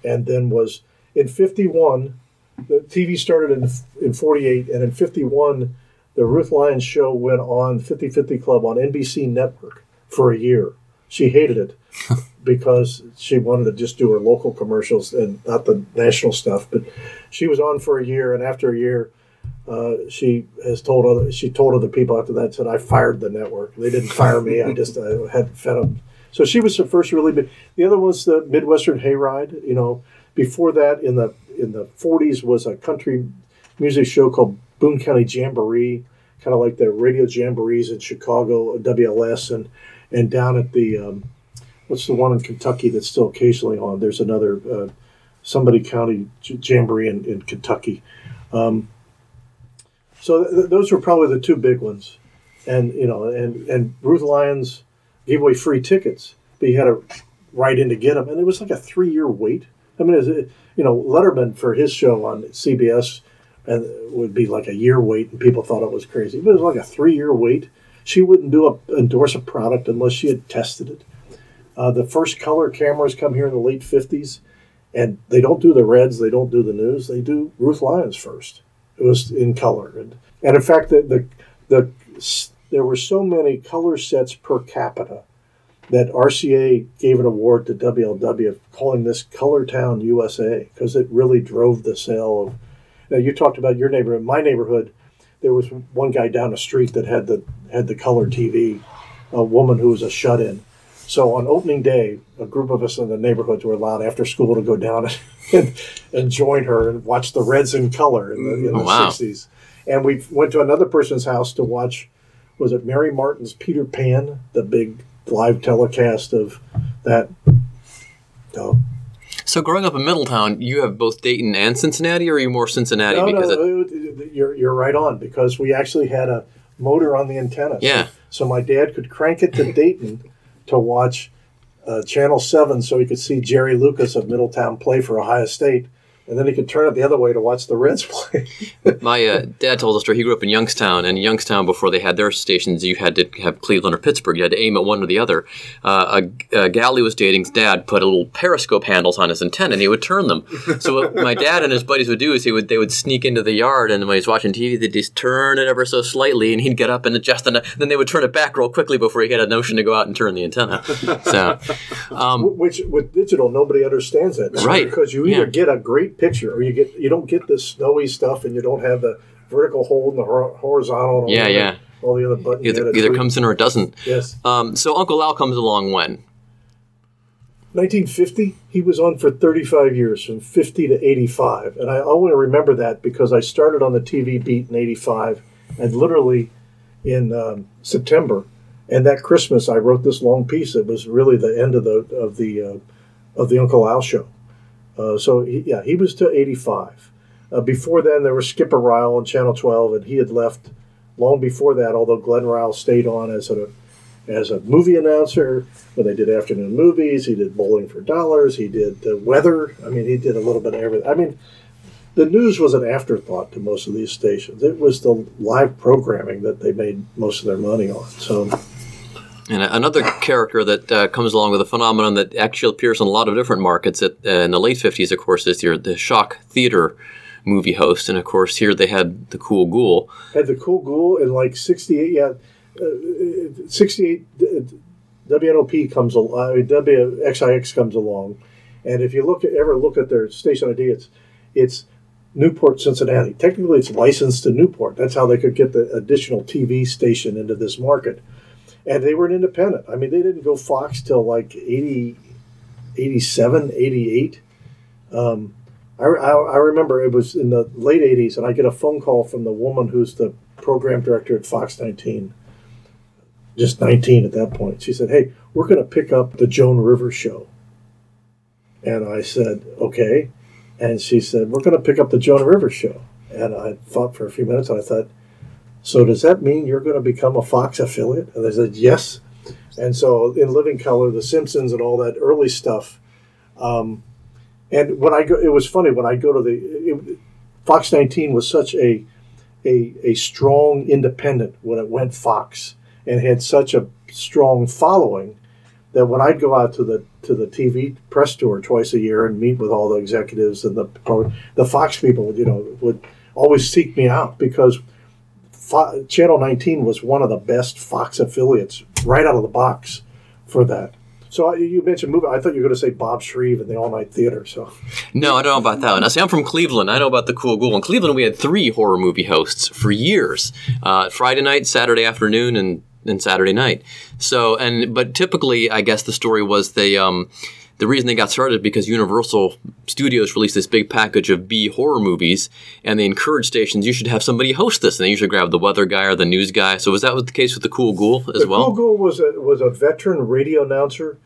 and then was in '51. The TV started in in '48, and in '51, the Ruth Lyons show went on 50-50 Club on NBC Network for a year. She hated it because she wanted to just do her local commercials and not the national stuff. But she was on for a year, and after a year, uh, she has told other she told other people after that said I fired the network. They didn't fire me. I just I had fed them. So she was the first really big. The other was the Midwestern Hayride. You know, before that in the in the 40s was a country music show called Boone County Jamboree, kind of like the radio jamborees in Chicago, WLS, and and down at the um, what's the one in Kentucky that's still occasionally on? There's another uh, somebody county jamboree in, in Kentucky. Um, so th- those were probably the two big ones, and you know, and and Ruth Lyons gave away free tickets, but you had to write in to get them, and it was like a three year wait. I mean, you know, Letterman for his show on CBS, and would be like a year wait, and people thought it was crazy, but it was like a three year wait. She wouldn't do a, endorse a product unless she had tested it. Uh, the first color cameras come here in the late '50s, and they don't do the reds, they don't do the news, they do Ruth Lyons first. It was in color, and, and in fact, the, the the there were so many color sets per capita that RCA gave an award to WLW calling this Color Town USA because it really drove the sale of. Now you talked about your neighborhood. My neighborhood, there was one guy down the street that had the had the color TV, a woman who was a shut in. So on opening day, a group of us in the neighborhoods were allowed after school to go down and, and join her and watch the Reds in color in the, in Oh, the wow. 60s. And we went to another person's house to watch, was it Mary Martin's Peter Pan, the big live telecast of that. So, so growing up in Middletown, you have both Dayton and Cincinnati, or are you more Cincinnati? no, because no, it- you're, you're right on because we actually had a motor on the antenna. So- Yeah. So, my dad could crank it to Dayton to watch uh, Channel 7 so he could see Jerry Lucas of Middletown play for Ohio State. And then he could turn it the other way to watch the Reds play. My uh, dad told the story. He grew up in Youngstown, and in Youngstown, before they had their stations, you had to have Cleveland or Pittsburgh. You had to aim at one or the other. Uh, a, a gal he was dating's dad put a little periscope handles on his antenna, and he would turn them. So what my dad and his buddies would do is he would they would sneak into the yard, and when he was watching TV, they'd just turn it ever so slightly, and he'd get up and adjust, and then they would turn it back real quickly before he had a notion to go out and turn the antenna. So, um, Which with digital, nobody understands that, Right. Because you either Yeah. get a great picture, or you get you don't get the snowy stuff, and you don't have the vertical hold and the horizontal. And all Yeah, the yeah. Other, all the other buttons. either either comes in or it doesn't. Yes. Um, so Uncle Al comes along when 1950, he was on for 35 years, from 50 to 85. And I only remember that because I started on the TV beat in 85, and literally in um, September. And that Christmas, I wrote this long piece. It was really the end of the of the uh, of the Uncle Al show. Uh, so he, yeah, he was to 85. Uh, before then, there was Skipper Ryle on Channel 12, and he had left long before that. Although Glenn Ryle stayed on as a as a movie announcer when they did afternoon movies. He did Bowling for Dollars. He did the weather. I mean, he did a little bit of everything. I mean, the news was an afterthought to most of these stations. It was the live programming that they made most of their money on. So And another character that uh, comes along with a phenomenon that actually appears in a lot of different markets at, uh, in the late 50s, of course, is your, the shock theater movie host. And of course, here they had the cool ghoul. had the cool ghoul in like 68 yeah uh, 68 uh, WNOP comes along uh, WXIX comes along and if you look at ever look at their station ID it's it's Newport Cincinnati technically it's licensed to Newport that's how they could get the additional TV station into this market and they were an independent I mean they didn't go Fox till like 80 87 88 um, I, I, I remember it was in the late 80s, and I get a phone call from the woman who's the program director at Fox 19, just 19 at that point. She said, Hey, we're going to pick up the Joan Rivers show. And I said, Okay. And she said, We're going to pick up the Joan Rivers show. And I thought for a few minutes, and I thought, So does that mean you're going to become a Fox affiliate? And they said, Yes. And so in Living Color, The Simpsons, and all that early stuff. Um, and when I go, it was funny when I go to the it, Fox 19 was such a, a a strong independent when it went Fox and had such a strong following that when I'd go out to the to the TV press tour twice a year and meet with all the executives and the the Fox people, you know, would always seek me out because Fo- Channel 19 was one of the best Fox affiliates right out of the box for that. So I- you mentioned movie. I thought you were going to say Bob Shreve and the All Night Theater. So No, I don't know about that one. Now, see, I'm from Cleveland. I know about the cool ghoul. In Cleveland, we had three horror movie hosts for years uh, Friday night, Saturday afternoon, and, and Saturday night. So, and but typically, I guess the story was they. Um, the reason they got started is because Universal Studios released this big package of B horror movies, and they encouraged stations you should have somebody host this, and they usually grab the weather guy or the news guy. So was that the case with the Cool Ghoul as the well? Cool Ghoul was a was a veteran radio announcer,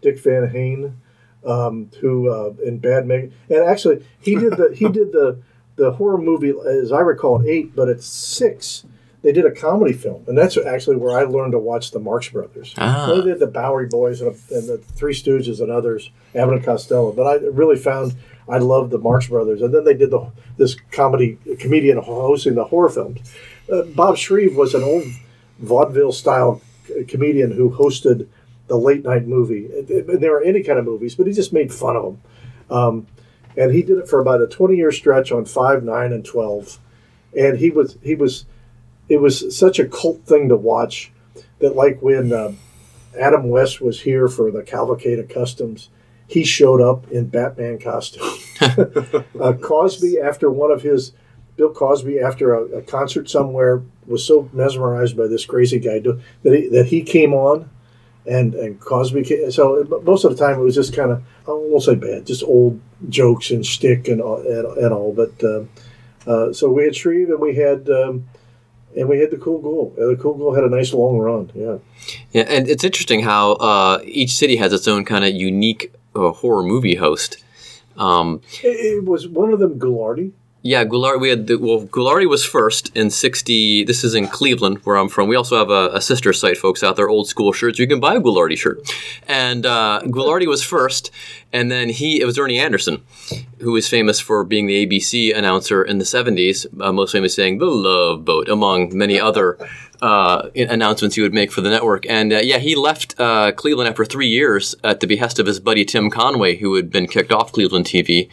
Dick Von Hoene, um, who uh, in Bad Meg, and actually he did the he did the the horror movie as I recall at eight, but at six they did a comedy film, and that's actually where I learned to watch the Marx Brothers. Ah. They did the Bowery Boys and, and the Three Stooges and others, Abbott and Costello. But I really found I loved the Marx Brothers, and then they did the this comedy comedian hosting the horror films. Uh, Bob Shreve was an old vaudeville style comedian who hosted the late night movie. There were any kind of movies, but he just made fun of them. Um, and he did it for about a 20 year stretch on 5, 9, and 12. And he was, he was, it was such a cult thing to watch that, like when uh, Adam West was here for the Cavalcade of Customs, he showed up in Batman costume. uh, Cosby, after one of his, Bill Cosby, after a, a concert somewhere, was so mesmerized by this crazy guy do, that he, that he came on, and and Cosby. Came, so most of the time it was just kind of I won't say bad, just old jokes and shtick and all- and, and all. But uh, uh, so we had Shreve and we had. Um, and we had the Cool Ghoul. Uh, The Cool Ghoul had a nice long run. Yeah. Yeah, and it's interesting how uh, each city has its own kind of unique uh, horror movie host. Um, It, it was one of them Ghoulardi. Yeah, Goulart. We had the, well, Ghoulardi was first in '60. This is in Cleveland, where I'm from. We also have a, a sister site, folks out there, old school shirts. You can buy a Ghoulardi shirt, and uh, was first, and then he. It was Ernie Anderson, who was famous for being the ABC announcer in the '70s, uh, most famous saying "The Love Boat," among many other uh, announcements he would make for the network. And uh, yeah, he left uh, Cleveland after three years at the behest of his buddy Tim Conway, who had been kicked off Cleveland TV.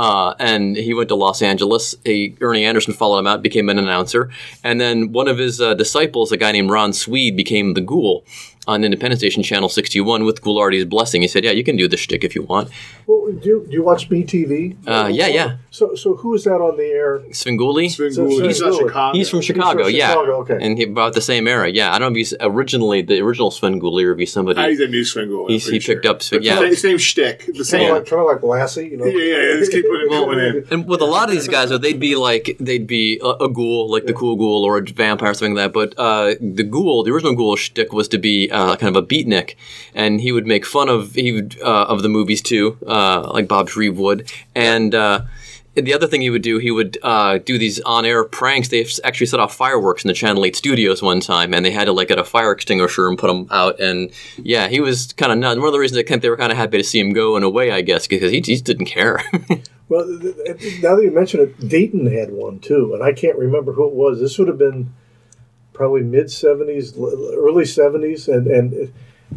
Uh, and he went to Los Angeles. A, Ernie Anderson followed him out, became an announcer. And then one of his uh, disciples, a guy named Ron Sweed, became the Ghoul on Independent Station Channel 61 with Ghoulardi's blessing. He said, Yeah, you can do the shtick if you want. Well, do you, do you watch Me TV? Uh, yeah, yeah. So, so who is that on the air? Svengoolie? Svengoolie. He's not Svengoolie. Chicago. He's from Chicago, from yeah. Chicago, okay. And he about the same era, yeah. I don't know if he's originally the original Svengoolie or if he's somebody. Ah, he's a new Svengoolie. He's- he picked up Sven- yeah. Same, same shtick. The Kind same. of like, kind of like Lassie, you know? Yeah, yeah, yeah, just keep putting Well, one in. and with a lot of these guys, though, they'd be like they'd be a, a ghoul, like the cool ghoul, or a vampire, or something like that. But uh, the ghoul, the original ghoul shtick, was to be uh, kind of a beatnik, and he would make fun of he would, uh, of the movies too, uh, like Bob Shreve would. And uh, the other thing he would do, he would uh, do these on-air pranks. They actually set off fireworks in the Channel Eight studios one time, and they had to like get a fire extinguisher and put them out. And yeah, he was kind of nuts. One of the reasons they were kind of happy to see him go in a way, I guess, because he just didn't care. Well, now that you mention it, Dayton had one too, and I can't remember who it was. This would have been probably mid seventies, early seventies, and and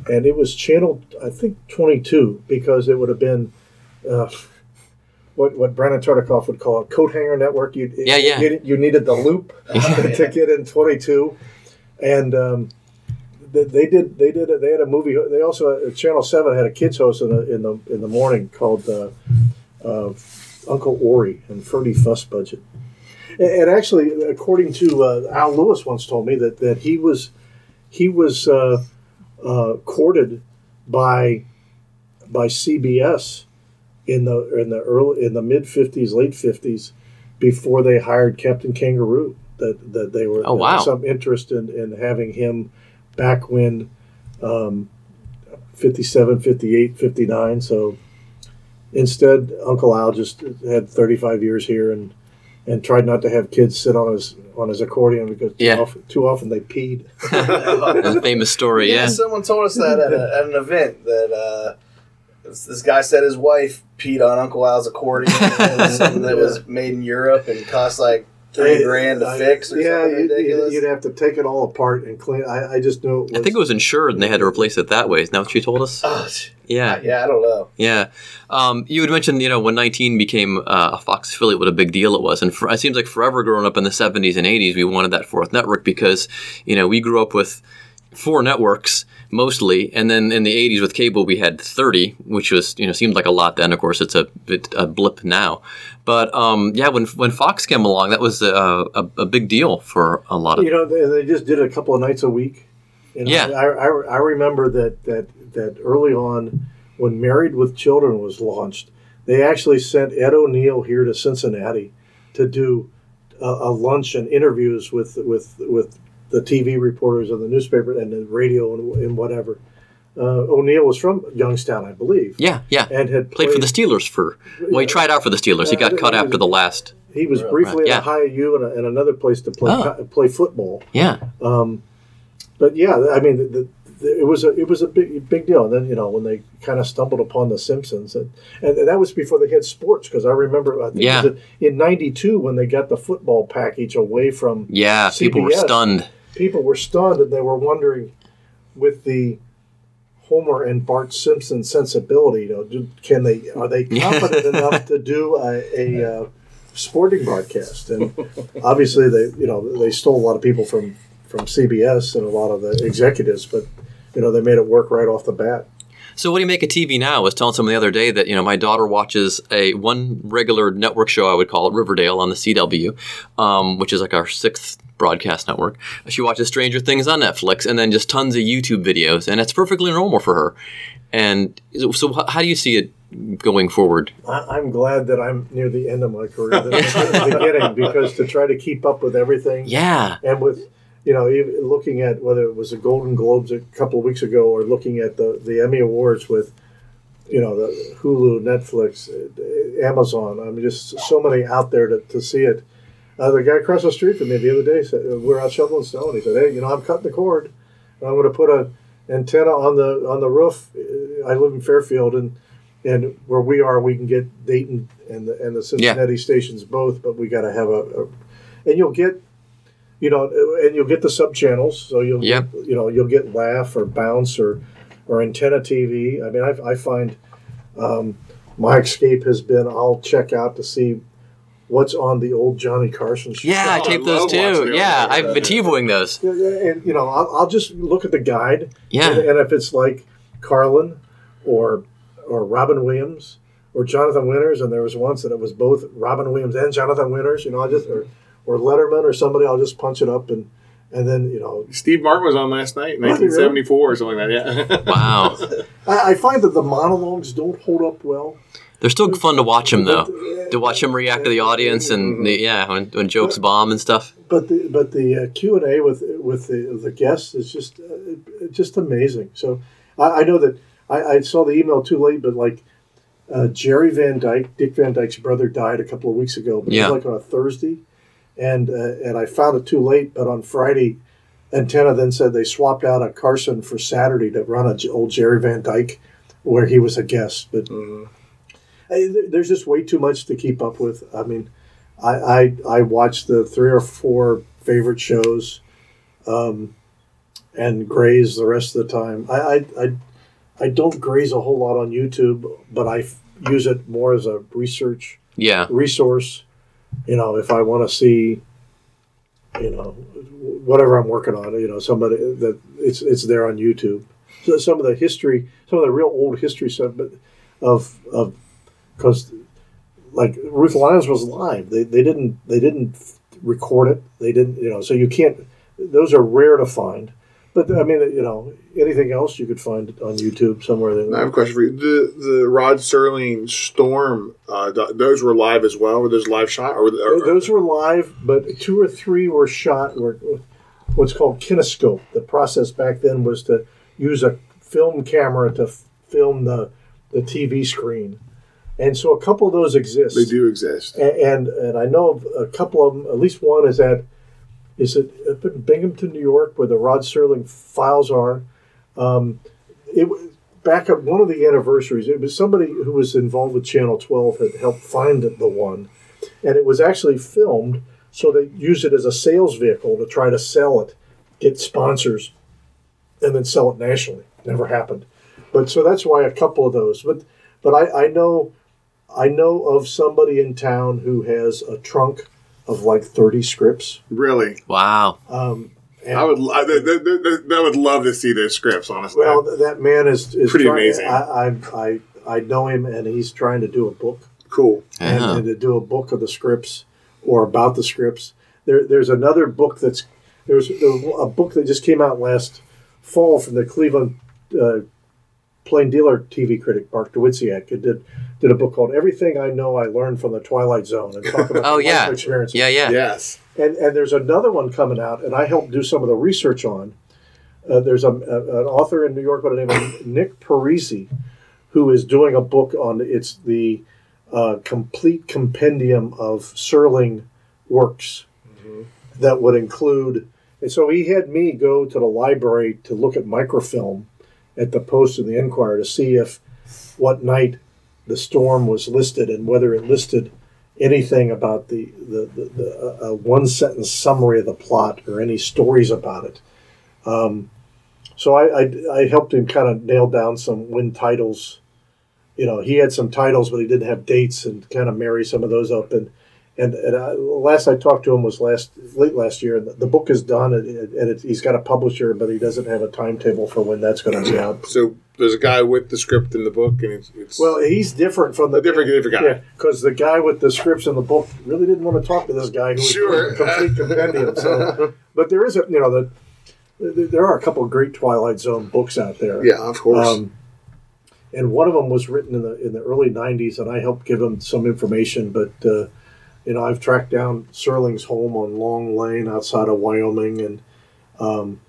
and it was channel I think twenty two because it would have been. Uh, what, what Brandon Tartikoff would call a coat hanger network. You, Yeah, yeah. You, you needed the loop to get in 22, and um, they, did they did they had a movie. They also uh, Channel Seven had a kids host in the in the in the morning called uh, uh, Uncle Ori and Ferdy Fuss Budget. And, actually, according to uh, Al Lewis, once told me that that he was he was uh, uh, courted by by CBS in the in the early in the mid fifties, late fifties, before they hired Captain Kangaroo. That that they were Oh, wow. some interest in, in having him back when um, 57, 58, 59. So instead, Uncle Al just had 35 years here and and tried not to have kids sit on his on his accordion because too, often, too often they peed. That's a famous story, Yeah, yeah. someone told us that at, a, at an event that uh, this, this guy said his wife peed on Uncle Al's accordion. and it was something that was made in Europe and cost like three I- grand to I- fix or yeah, something you'd, you'd have to take it all apart and clean. I, I just knew it was. I think it was insured and they had to replace it that way. Isn't that what she told us? Oh, Yeah. yeah, I don't know. Yeah. Um, you had mentioned, you know, when 19 became uh, a Fox affiliate, what a big deal it was. And for, it seems like forever growing up in the 70s and 80s, we wanted that fourth network because, you know, we grew up with four networks mostly. And then in the 80s with cable, we had 30, which was, you know, seemed like a lot then. Of course, it's a, bit, a blip now. But um, yeah, when, when Fox came along, that was a, a, a big deal for a lot of you know they, they just did a couple of nights a week. You know, Yeah. I, I, I remember that that that early on when Married with Children was launched, they actually sent Ed O'Neill here to Cincinnati to do a, a lunch and interviews with with with the TV reporters and the newspaper and the radio and, and whatever. Uh, O'Neill was from Youngstown, I believe. Yeah, yeah. And had Played for the Steelers for, well, he tried out for the Steelers. He got cut after the last. He was briefly Yeah. at Ohio U and, a, and another place to play Oh. play football. Yeah. Um, but yeah, I mean, the, the, the, it was a it was a big big deal. And then you know when they kind of stumbled upon the Simpsons, and, and that was before they had sports. Because I remember, I think it Yeah. was in '92 when they got the football package away from Yeah, people were stunned. People were stunned, and they were wondering with the Homer and Bart Simpson sensibility. You know, can they are they competent enough to do a, a uh, sporting broadcast? And obviously, they you know they stole a lot of people from from CBS and a lot of the executives, but you know they made it work right off the bat. So what do you make of TV now? I was telling someone the other day that you know my daughter watches a one regular network show I would call it Riverdale on the CW, um, which is like our sixth broadcast network. She watches Stranger Things on Netflix and then just tons of YouTube videos, and it's perfectly normal for her. And so, how do you see it going forward? I'm glad that I'm near the end of my career than at the beginning because to try to keep up with everything, Yeah, and with you know even looking at whether it was the Golden Globes a couple of weeks ago or looking at the the Emmy Awards with you know, the Hulu, Netflix, uh, Amazon. I mean, just so many out there to, to see it. Uh, the guy across the street from me the other day said, uh, "We're out shoveling snow," and he said, "Hey, you know, I'm cutting the cord. And I'm going to put a antenna on the on the roof. Uh, I live in Fairfield, and and where we are, we can get Dayton and the and the Cincinnati stations both, but we got to have a, a, and you'll get." You know, and you'll get the sub channels, so you'll Yep. you know you'll get Laugh or Bounce or or Antenna TV. I mean, I, I find um, my escape has been I'll check out to see what's on the old Johnny Carson show. Yeah, I Oh, taped those love too. Yeah, I I've been. TiVoing those. Yeah, yeah, and you know, I'll, I'll just look at the guide. Yeah. And, and if it's like Carlin or or Robin Williams or Jonathan Winters, and there was once that it was both Robin Williams and Jonathan Winters, you know, I just or, or Letterman or somebody, I'll just punch it up and and then you know, Steve Martin was on last night, Was really? 1974 or something like that. Yeah. Wow. I, I find that the monologues don't hold up well. They're still fun to watch him though. To watch him react to the audience and the, yeah, when, when jokes bomb and stuff. but the but the uh, Q and A with with the the guests is just uh, just amazing. So I, I know that I, I saw the email too late, but like uh, Jerry Van Dyke, Dick Van Dyke's brother, died a couple of weeks ago. But Yeah. it was like on a Thursday, and uh, and I found it too late. But on Friday, Antenna then said they swapped out a Carson for Saturday to run a J- old Jerry Van Dyke, where he was a guest. But I, there's just way too much to keep up with. I mean, I I, I watched the three or four favorite shows, um, and graze the rest of the time. I I, I I don't graze a whole lot on YouTube, but I f- use it more as a research Yeah. resource. You know, if I want to see, you know, whatever I'm working on, you know, somebody that it's it's there on YouTube. So some of the history, some of the real old history stuff, but of of because like Ruth Lyons was live. They, they didn't they didn't record it. They didn't you know. So you can't. Those are rare to find. But I mean, you know, anything else you could find on YouTube somewhere. I have a question for you. The the Rod Serling Storm, uh, th- those were live as well. Were those live shot or, or those were live, but two or three were shot. Were what's called kinescope. The process back then was to use a film camera to f- film the the TV screen, and so a couple of those exist. they do exist? A- and and I know of a couple of them. At least one is at is it up in Binghamton, New York, where the Rod Serling files are. Um, it back at one of the anniversaries. It was somebody who was involved with Channel Twelve had helped find the one, and it was actually filmed. So they used it as a sales vehicle to try to sell it, get sponsors, and then sell it nationally. Never happened, but so that's why a couple of those. But but I, I know I know of somebody in town who has a trunk of like 30 scripts. Really, Wow. Um, and, I would. I, th- th- th- th- I would love to see those scripts. Honestly, well, that man is, is Pretty trying- amazing. I, I, I, I know him, and he's trying to do a book cool. and, Uh-huh. and to do a book of the scripts or about the scripts. There, there's another book that's there's a book that just came out last fall from the Cleveland uh, Plain Dealer TV critic Mark Dawidziak. It did did a book called "Everything I Know I Learned from the Twilight Zone" and talk about Oh the yeah. life experiences. Yeah, yeah. Yes. And and there's another one coming out, and I helped do some of the research on. Uh, there's a, a, an author in New York by the name of Nick Parisi, who is doing a book on it's the uh, complete compendium of Serling works that would include. And so he had me go to the library to look at microfilm at the Post and the Enquirer to see if what night the storm was listed and whether it listed anything about the the, the, the uh, one sentence summary of the plot or any stories about it. Um, so I, I I helped him kind of nail down some win titles. You know, he had some titles, but he didn't have dates, and kind of marry some of those up. And and, and I, last I talked to him was last late last year, and the, the book is done, and, and it, he's got a publisher, but he doesn't have a timetable for when that's going to be out. So there's a guy with the script in the book, and it's, it's Well, he's different from the a different, different guy. Yeah, because the guy with the scripts in the book really didn't want to talk to this guy who was Sure. doing a complete compendium. So, but there is a you know the there- there are a couple of great Twilight Zone books out there. Yeah, of course. Um, and one of them was written in the in the early '90s, and I helped give him some information. But uh, you know, I've tracked down Serling's home on Long Lane outside of Wyoming, and um,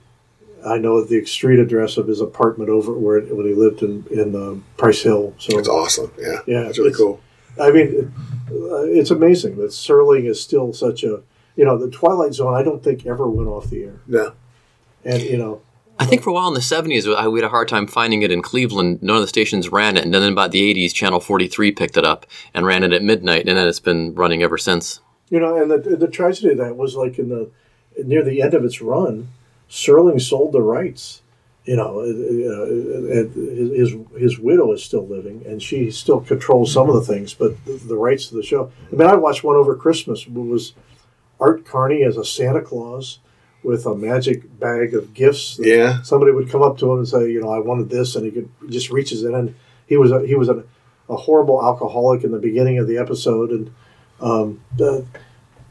I know the street address of his apartment over where when he lived in in uh, Price Hill. So It's awesome. Yeah. Yeah, It's really it's- cool. I mean, it, uh, it's amazing that Serling is still such a you know the Twilight Zone. I don't think ever went off the air, Yeah. and you know I think for a while in the 70s, I- we had a hard time finding it in Cleveland. None of the stations ran it. And then about the 80s, Channel 43 picked it up and ran it at midnight. And then it's been running ever since. You know, and the, the tragedy of that was like in the near the end of its run, Serling sold the rights. You know, uh, uh, his his- his widow is still living, and she still controls some of the things, but the, the rights to the show. I mean, I watched one over Christmas. It was Art Carney as a Santa Claus with a magic bag of gifts. Yeah. Somebody would come up to him and say, you know, I wanted this, and he could he just reaches in, and he was a, he was a, a horrible alcoholic in the beginning of the episode, and um, the,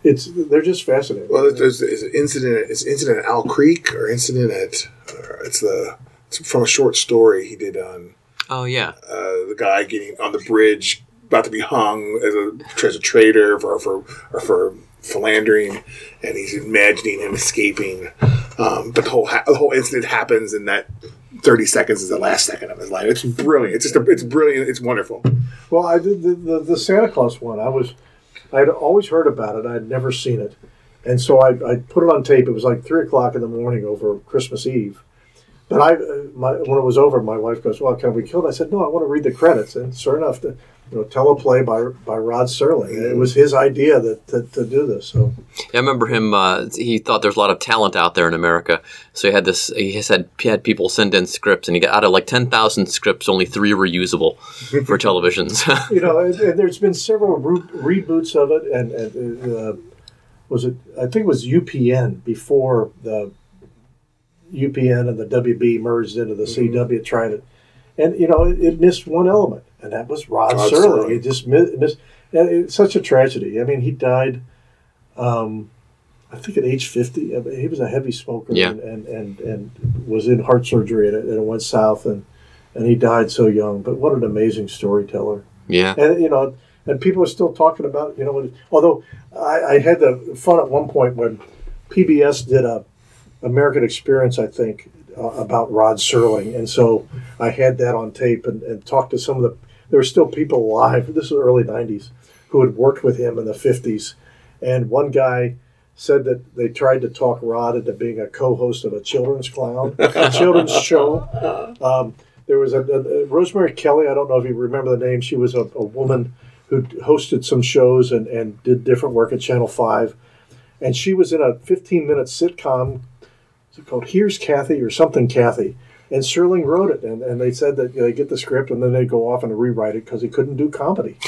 it's they're just fascinating. Well, there's, there's an incident. It's incident at Owl Creek or incident at. Uh, it's the. It's from a short story he did on Oh, yeah. uh, the guy getting on the bridge, about to be hung as a as a traitor for for or for philandering, and he's imagining him escaping. Um, but the whole ha- the whole incident happens in that. 30 seconds is the last second of his life. It's brilliant. It's just a, it's brilliant. It's wonderful. Well, I did the, the, the Santa Claus one. I was, I'd always heard about it. I'd never seen it, and so I, I put it on tape. It was like three o'clock in the morning over Christmas Eve. But I, uh, my, when it was over, my wife goes, "Well, can we kill it?" I said, "No, I want to read the credits." And sure enough, the you know, teleplay by by Rod Serling. It was his idea that to, to do this. So I remember him. Uh, he thought there's a lot of talent out there in America, so he had this. He has had he had people send in scripts, and he got out of like ten thousand scripts, only three were usable for televisions. you know, and, and there's been several re- reboots of it, and, and uh, was it? I think it was UPN before the UPN and the WB merged into the CW. Tried it, and you know, it, it missed one element, and that was Rod, Rod Serling. Serling. It just mi- missed. And it's such a tragedy. I mean, he died. Um, I think at age fifty, I mean, he was a heavy smoker, Yeah. and, and, and and was in heart surgery, and it, and it went south, and and he died so young. But what an amazing storyteller! yeah, and you know, and people are still talking about you know. Although I, I had the fun at one point when PBS did a American Experience, I think, uh, about Rod Serling, and so I had that on tape and, and talked to some of the. There were still people alive. This was early '90s who had worked with him in the '50s, and one guy said that they tried to talk Rod into being a co-host of a children's clown, a children's show. Um, there was a, a, Rosemary Kelly. I don't know if you remember the name. She was a, a woman who hosted some shows and, and did different work at Channel Five, and she was in a 15 minute sitcom. Is it called Here's Kathy or something Kathy? And Serling wrote it, and, and they said that you know, they get the script and then they go off and rewrite it because he couldn't do comedy.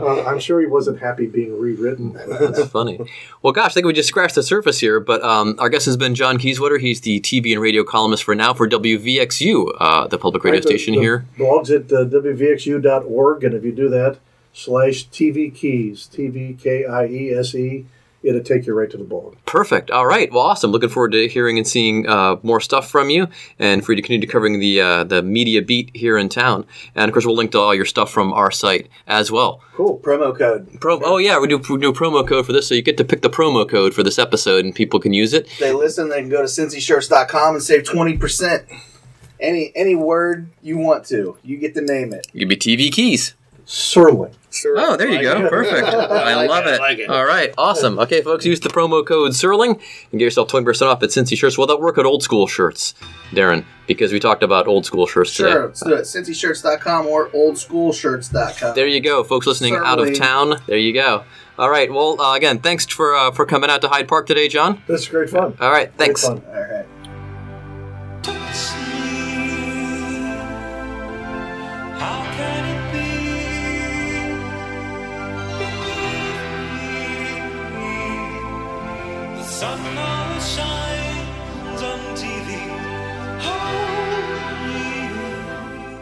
Uh, I'm sure he wasn't happy being rewritten. that's funny. Well, gosh, I think we just scratched the surface here. But um, our guest has been John Kiesewetter. He's the TV and radio columnist for now for WVXU, uh, the public radio Right, the- station the here. Blogs at uh, wvxu.org, and if you do that, slash TV Keys, T V K I E S E, it'll take you right to the blog. Perfect. All right. Well, awesome. Looking forward to hearing and seeing uh, more stuff from you, and for you to continue covering the uh, the media beat here in town. And of course, we'll link to all your stuff from our site as well. Cool. Promo code. Pro- oh yeah, we do, we do a promo code for this, so you get to pick the promo code for this episode, and people can use it. If they listen, they can go to cincyshirts.com and save 20%. Any any word you want to, you get to name it. You could be TV keys. Serling. Oh, there you go. Perfect. I like love it, it. I like it. All right. Awesome. Okay, folks, use the promo code Serling and get yourself 20% off at Cincy Shirts. Well, that work at old school shirts, Darren, because we talked about old school shirts Sure, today. let's do it. cincyshirts.com or oldschoolshirts.com. There you go, folks listening out of town. There you go. All right. Well, uh, again, thanks for uh, for coming out to Hyde Park today, John. That's great fun. All right. Great Thanks.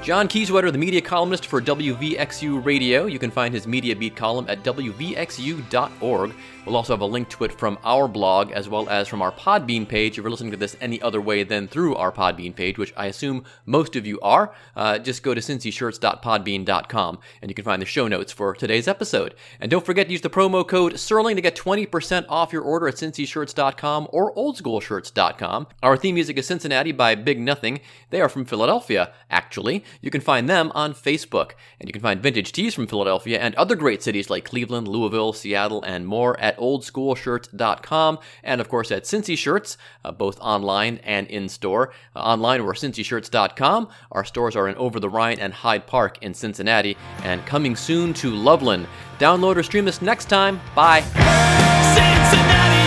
John Kiesewetter, the media columnist for WVXU Radio. You can find his Media Beat column at WVXU.org. We'll also have a link to it from our blog as well as from our Podbean page if you're listening to this any other way than through our Podbean page, which I assume most of you are. Uh, just go to cincyshirts.podbean.com and you can find the show notes for today's episode. And don't forget to use the promo code Serling to get 20% off your order at cincyshirts.com or oldschoolshirts.com. Our theme music is Cincinnati by Big Nothing. They are from Philadelphia, actually. You can find them on Facebook. And you can find vintage tees from Philadelphia and other great cities like Cleveland, Louisville, Seattle, and more at oldschoolshirts.com and of course at Cincy Shirts, uh, both online and in store. Uh, online we're cincyshirts.com. Our stores are in Over the Rhine and Hyde Park in Cincinnati and coming soon to Loveland. Download or stream us next time. Bye. Cincinnati.